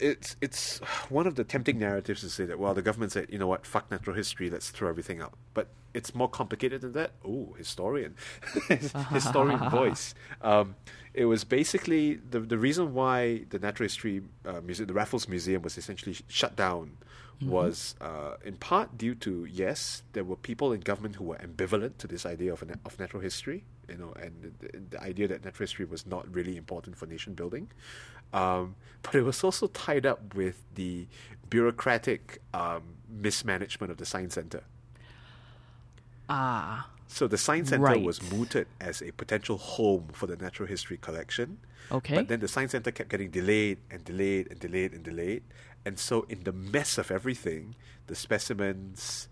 it's it's one of the tempting narratives to say that well, the government said, you know what, fuck natural history, let's throw everything out. But it's more complicated than that. Oh, historian, historian voice. Um, it was basically the the reason why the natural history uh, museum, the Raffles Museum, was essentially sh- shut down. Was uh, in part due to yes, there were people in government who were ambivalent to this idea of na- of natural history, you know, and the, the idea that natural history was not really important for nation building. Um, but it was also tied up with the bureaucratic um, mismanagement of the science center. Ah, So the science center Right. was mooted as a potential home for the natural history collection. okay. But then the science center kept getting delayed and delayed and delayed and delayed. And so, in the mess of everything, the specimens,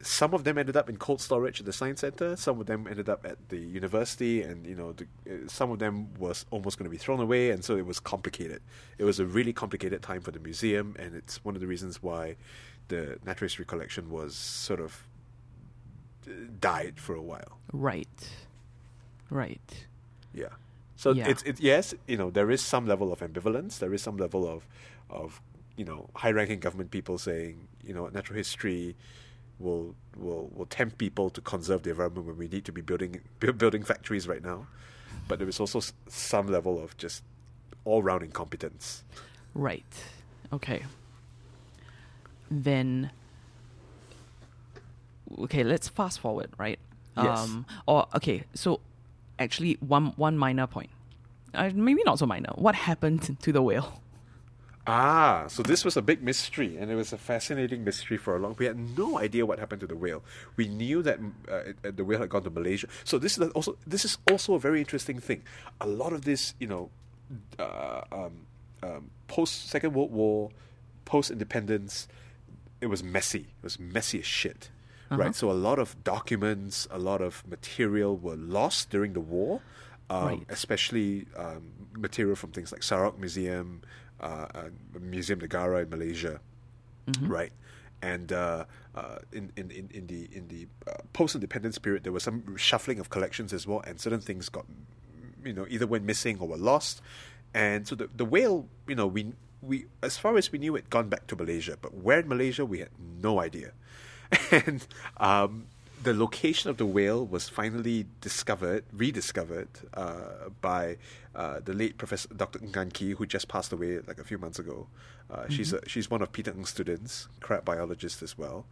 some of them ended up in cold storage at the science center. Some of them ended up at the university, and you know, the, uh, some of them was almost going to be thrown away. And so, it was complicated. It was a really complicated time for the museum, and it's one of the reasons why the natural history collection was sort of uh, died for a while. right, right. Yeah. So Yeah. it's it yes, you know, there is some level of ambivalence. There is some level of of you know high-ranking government people saying, you know, natural history will will will tempt people to conserve the environment when we need to be building bu- building factories right now. But there is also s- some level of just all-round incompetence. Right. Okay. Then okay, let's fast forward, right? Yes. Um or okay, so actually one one minor point. Uh, maybe not so minor. What happened to the whale? Ah, so this was a big mystery, and it was a fascinating mystery for a long. We had no idea what happened to the whale. We knew that mm, uh, it- uh, the whale had gone to Malaysia. So this is also this is also a very interesting thing. A lot of this, you know, uh, um, um, post Second World War, post independence, it was messy. It was messy as shit, right? So a lot of documents, a lot of material were lost during the war, um, Right. especially um, material from things like Sarawak Museum, uh, uh, Museum Negara in Malaysia, right? And uh, uh, in, in, in, in the in the uh, post-independence period, there was some shuffling of collections as well, and certain things got, you know, either went missing or were lost. And so the the whale, you know, we we as far as we knew, it gone back to Malaysia, but where in Malaysia we had no idea. And um, the location of the whale was finally discovered, rediscovered uh, by uh, the late Professor Dr. Ngan Kee, who just passed away like a few months ago. Uh, She's a, she's one of Peter Ng's students, crab biologist as well,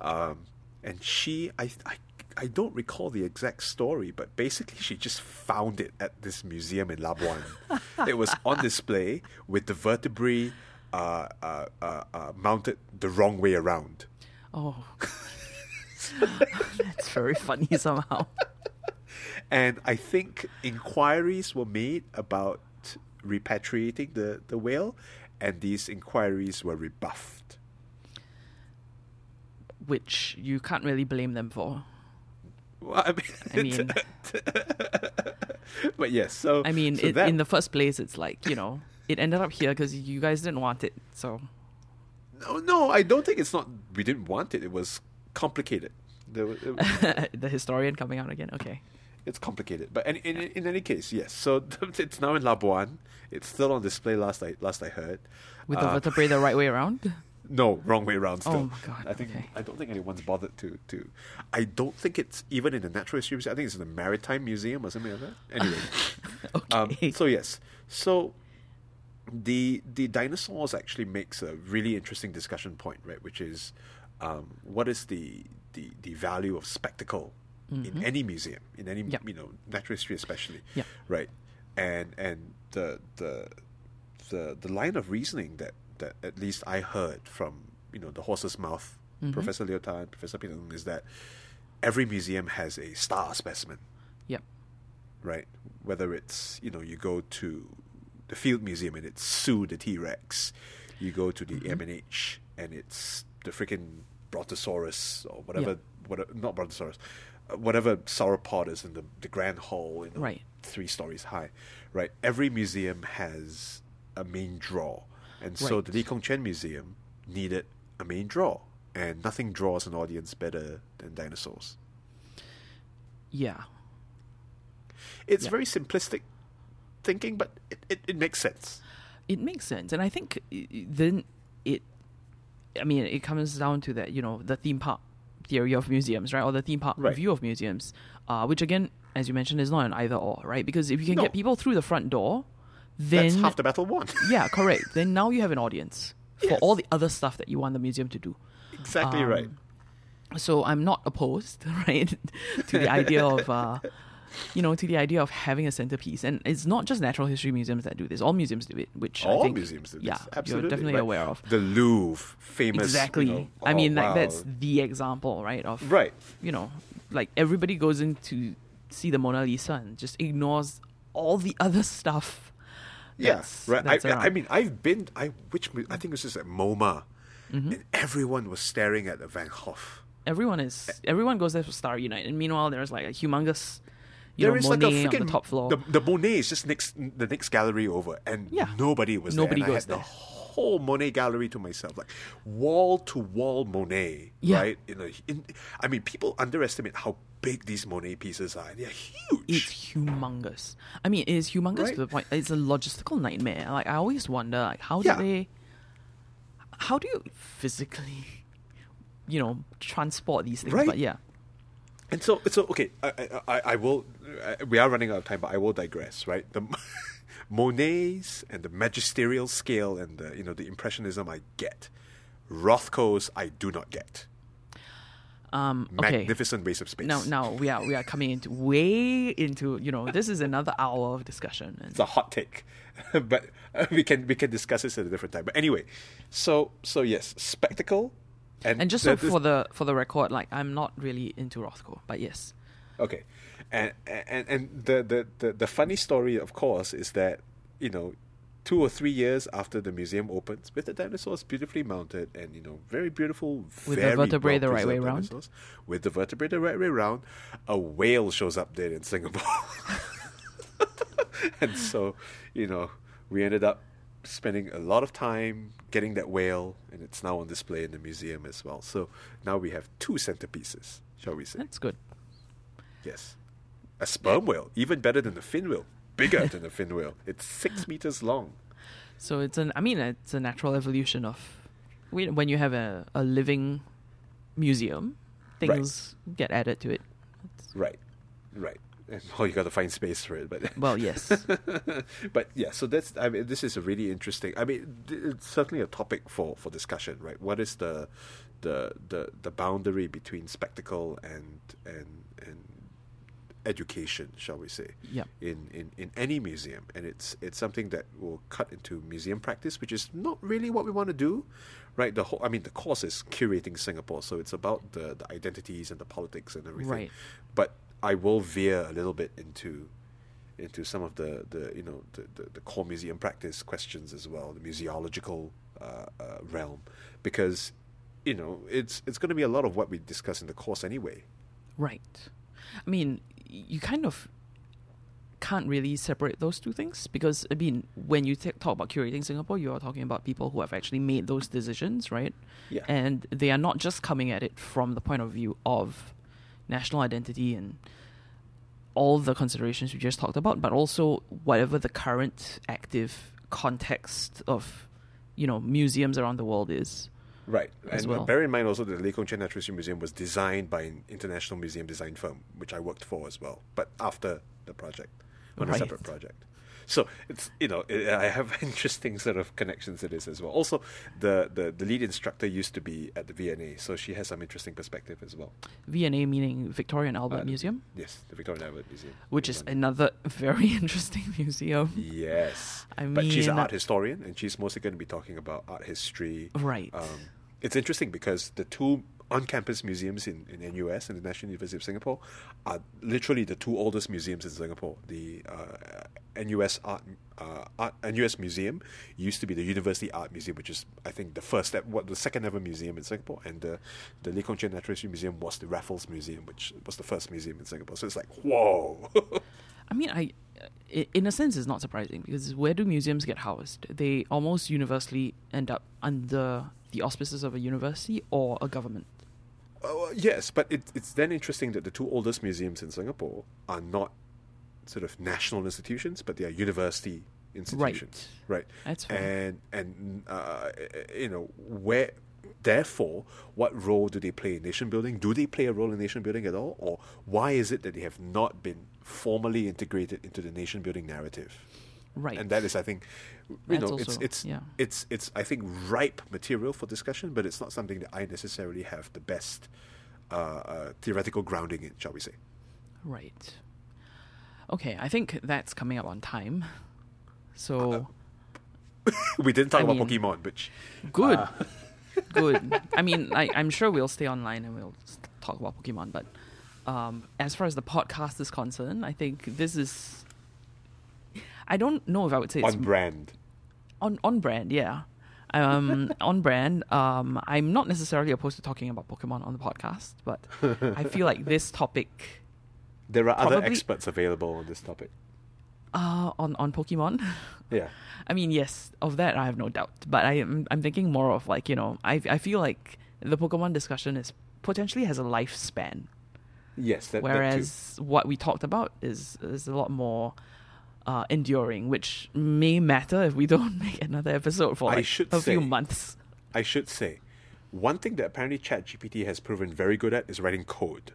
um, and she I, I I don't recall the exact story, but basically she just found it at this museum in Labuan. it was on display with the vertebrae uh, uh, uh, uh, mounted the wrong way around. Oh. That's very funny somehow. And I think inquiries were made about repatriating the, the whale, and these inquiries were rebuffed. Which you can't really blame them for. Well, I mean, I mean but yes, so I mean, so it, that- in the first place, it's like you know, it ended up here because you guys didn't want it. So no, no, I don't think it's not. We didn't want it. It was complicated. It, the historian coming out again. Okay. it's complicated, but in, in, in any case, yes. So it's now in Labuan. It's still on display. Last I last I heard. With the Uh, vertebrae the right way around. no, wrong way around. Still. Oh my God, I think okay. I don't think anyone's bothered to to. I don't think it's even in the Natural History Museum. I think it's in the Maritime Museum or something like that. Anyway, um, Okay. so yes, so the the dinosaurs actually makes a really interesting discussion point, right? Which is um, what is the the the value of spectacle in mm-hmm. any museum, in any Yep. you know natural history especially, Yep. right? And and the the the the line of reasoning that that at least I heard from you know the horse's mouth, mm-hmm. Professor Leo Tan, Professor Peter, is that every museum has a star specimen, Yep. right? Whether it's you know you go to the Field Museum and it's Sue the T Rex, you go to the mm-hmm. M and H and it's the freaking Brontosaurus or whatever, Yeah. whatever not Brontosaurus, uh, whatever sauropod is in the the Grand Hall, you know, Right. three stories high, right? Every museum has a main draw, and so Right. the Lee Kong Chian Museum needed a main draw, and nothing draws an audience better than dinosaurs. Yeah. It's Yeah. very simplistic thinking, but it, it, it makes sense. it makes sense and i think i- then it i mean it comes down to that you know the theme park theory of museums right or the theme park Right. review of museums uh, which again as you mentioned is not an either or right because if you can No. get people through the front door then That's half the battle won. yeah correct then now you have an audience for Yes. all the other stuff that you want the museum to do exactly Um, right. so I'm not opposed, right, to the idea of, uh, you know, to the idea of having a centerpiece. And it's not just natural history museums that do this; all museums do it, which I All think, museums do this. yeah, Absolutely, you're definitely aware of. The Louvre, famous. exactly. you know, I oh, mean, like that's the example, right? Of right. you know, like everybody goes in to see the Mona Lisa and just ignores all the other stuff. Yeah, right. I, I mean, I've been. I which I think it was just at MoMA, Mm-hmm. and everyone was staring at the Van Gogh. everyone is everyone goes there for Starry Night, and meanwhile there's like a humongous, you There know, is Monet like a freaking on the top floor. The, the Monet is just next the next gallery over, and Yeah. nobody was Nobody there. I goes had the there. whole Monet gallery to myself, like wall to wall Monet. Yeah. Right. In a, in, I mean, people underestimate how big these Monet pieces are. They're huge. it's humongous. I mean, it is humongous Right? to the point. It's a logistical nightmare. Like I always wonder, like how Yeah. do they, how do you physically, you know, transport these things? Right. But yeah, And so, so okay, I, I, I- I will. uh, We are running out of time, but I will digress. Right, the Monet's and the magisterial scale and the you know the impressionism I get. Rothko's I do not get. um, okay. Magnificent waste of space. Now, now we are we are coming into way into you know this is another hour of discussion. And it's a hot take, but uh, we can we can discuss this at a different time. But anyway, so so yes, spectacle, and and just so for the for the record, like I'm not really into Rothko, but yes, Okay, and and and the, the the the funny story, of course, is that you know, two or three years after the museum opens, with the dinosaurs beautifully mounted and you know very beautiful, With the vertebrae the right way round? with the vertebrae the right way round, a whale shows up there in Singapore, and so you know we ended up spending a lot of time getting that whale, and it's now on display in the museum as well. So now we have two centerpieces, shall we say? that's good. Yes. A sperm whale, even better than the fin whale. Bigger than the fin whale. It's six meters long. So it's an I mean it's a natural evolution of when you have a, a living museum, Right. things get added to it. Right. Right. Oh, you got to find space for it, but well, yes. but yeah. So that's I mean, this is a really interesting. I mean, it's certainly a topic for for discussion, right? What is the the the the boundary between spectacle and and and education, shall we say? Yep. in, in, in any museum, and it's it's something that will cut into museum practice, which is not really what we want to do, right? The whole, I mean, the course is curating Singapore, so it's about the, the identities and the politics and everything. Right. But I will veer a little bit into into some of the, the you know the, the, the core museum practice questions as well, the museological uh, uh, realm, because you know it's it's going to be a lot of what we discuss in the course anyway. Right. I mean, you kind of can't really separate those two things because I mean, when you t- talk about curating Singapore, you are talking about people who have actually made those decisions, right? Yeah. And they are not just coming at it from the point of view of national identity and all the considerations we just talked about, but also whatever the current active context of, you know, museums around the world is. Right. And well. bear in mind also that the Lee Kong Chian Natural History Museum was designed by an international museum design firm, which I worked for as well, but after the project, on a separate project. So it's you know i I have interesting sort of connections to this as well. Also, the, the the lead instructor used to be at the V&A, so she has some interesting perspective as well. V&A meaning Victoria and Albert Uh, Museum, Yes, the Victoria and Albert Museum, which is London. another very interesting museum. Yes, I mean, but she's an art historian, and she's mostly going to be talking about art history. Right. Um, it's interesting because the two on-campus museums in, in NUS, in the National University of Singapore, are literally the two oldest museums in Singapore. The uh, NUS Art, uh, Art NUS Museum used to be the University Art Museum, which is I think the first what the second ever museum in Singapore, and the the Lee Kong Chian Natural History Museum was the Raffles Museum, which was the first museum in Singapore. So it's like whoa. I mean, i- in a sense, it's not surprising because where do museums get housed? They almost universally end up under the auspices of a university or a government. Uh, yes, but it, it's then interesting that the two oldest museums in Singapore are not sort of national institutions, but they are university institutions, right? That's fair. And and uh, you know where. Therefore, what role do they play in nation building? Do they play a role in nation building at all, or why is it that they have not been formally integrated into the nation building narrative? Right. And that is, I think, you That's know, it's also- it's yeah. it's it's I think ripe material for discussion, but it's not something that I necessarily have the best uh, uh, theoretical grounding in, shall we say? Right. Okay, I think that's coming up on time. So we didn't talk I about mean- Pokemon, which good, good. I mean, I, I'm sure we'll stay online and we'll talk about Pokemon. But um, as far as the podcast is concerned, I think this is. I don't know if I would say it's on brand. on on brand, yeah. Um, on brand. Um, I'm not necessarily opposed to talking about Pokemon on the podcast, but I feel like this topic, There are other experts available on this topic. uh, on on Pokemon. Yeah, I mean, yes, of that I have no doubt. But I am I'm thinking more of like you know I I feel like the Pokemon discussion is potentially has a lifespan, yes. That, that whereas what we talked about is is a lot more. Uh, enduring, which may matter if we don't make another episode for I like a few months. I should say, one thing that apparently ChatGPT has proven very good at is writing code.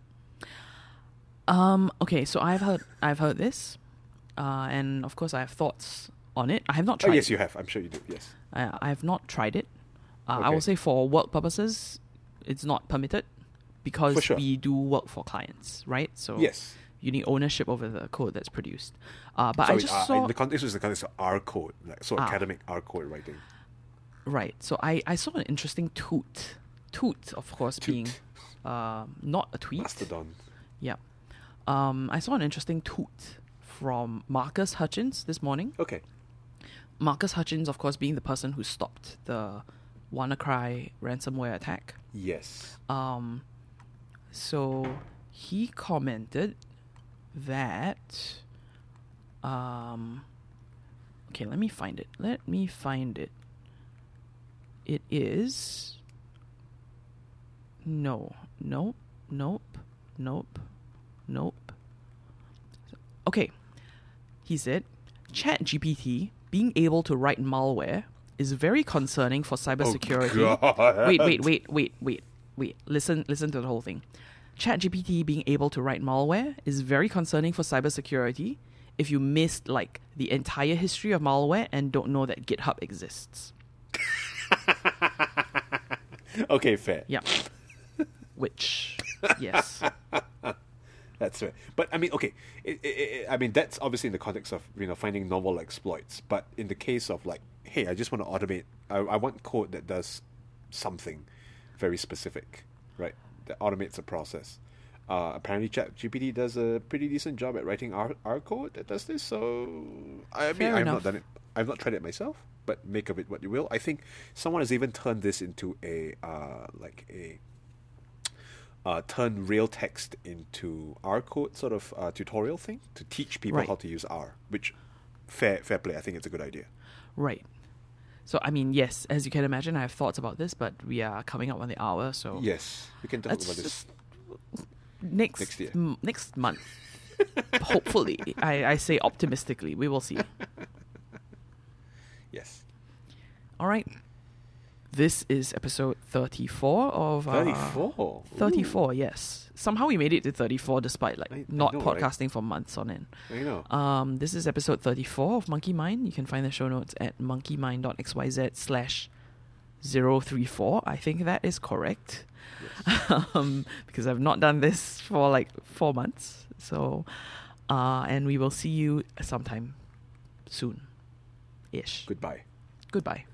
Um. Okay. So I've heard. I've heard this, uh, and of course I have thoughts on it. I have not Oh, tried. yes, it. you have. I'm sure you do. Yes. I, I have not tried it. Uh, I Okay. will say for work purposes, it's not permitted because sure. we do work for clients, right? So Yes. You need ownership over the code that's produced. Uh, but I just uh, saw in the context was the context of R code, like so Ah. academic R code writing. right. So I, I saw an interesting toot. Toot, of course, Toot. being um not a tweet. Mastodon. Yeah. Um, I saw an interesting toot from Marcus Hutchins this morning. Okay. Marcus Hutchins, of course, being the person who stopped the WannaCry ransomware attack. Yes. Um, so he commented that. Um, okay, let me find it. Let me find it. It is. No, nope, nope, nope, nope. Okay, he said, ChatGPT being able to write malware is very concerning for cybersecurity. Oh, wait, wait, wait, wait, wait, wait. Listen, listen to the whole thing. ChatGPT being able to write malware is very concerning for cybersecurity if you missed like the entire history of malware and don't know that GitHub exists. okay, fair. Yeah. Which, yes. That's right. But I mean, okay. It, it, it, I mean, that's obviously in the context of you know finding novel exploits. But in the case of like, hey, I just want to automate. I, I want code that does something very specific, right? That automates a process. Uh, apparently, ChatGPT does a pretty decent job at writing R, R code that does this. So, I mean, I've not done it. I've not tried it myself, but make of it what you will. I think someone has even turned this into a uh, like a uh, turn real text into R code sort of uh, tutorial thing to teach people Right. how to use R, which fair fair play. I think it's a good idea. Right. So, I mean, yes, as you can imagine, I have thoughts about this, but we are coming up on the hour, so Yes, we can talk about this. next Next year. m- next month, hopefully, I, I say optimistically, we will see. Yes. All right. This is episode 34 of. Uh, 34. 34, yes. Somehow we made it to 34 despite like I- I not know, right? podcasting for months on end. Ooh, I know. Um, this is episode 34 of Monkey Mind. You can find the show notes at monkeymind.xyz slash 034. I think that is correct. um, because I've not done this for like four months. So, uh, and we will see you sometime soon ish. Goodbye. Goodbye.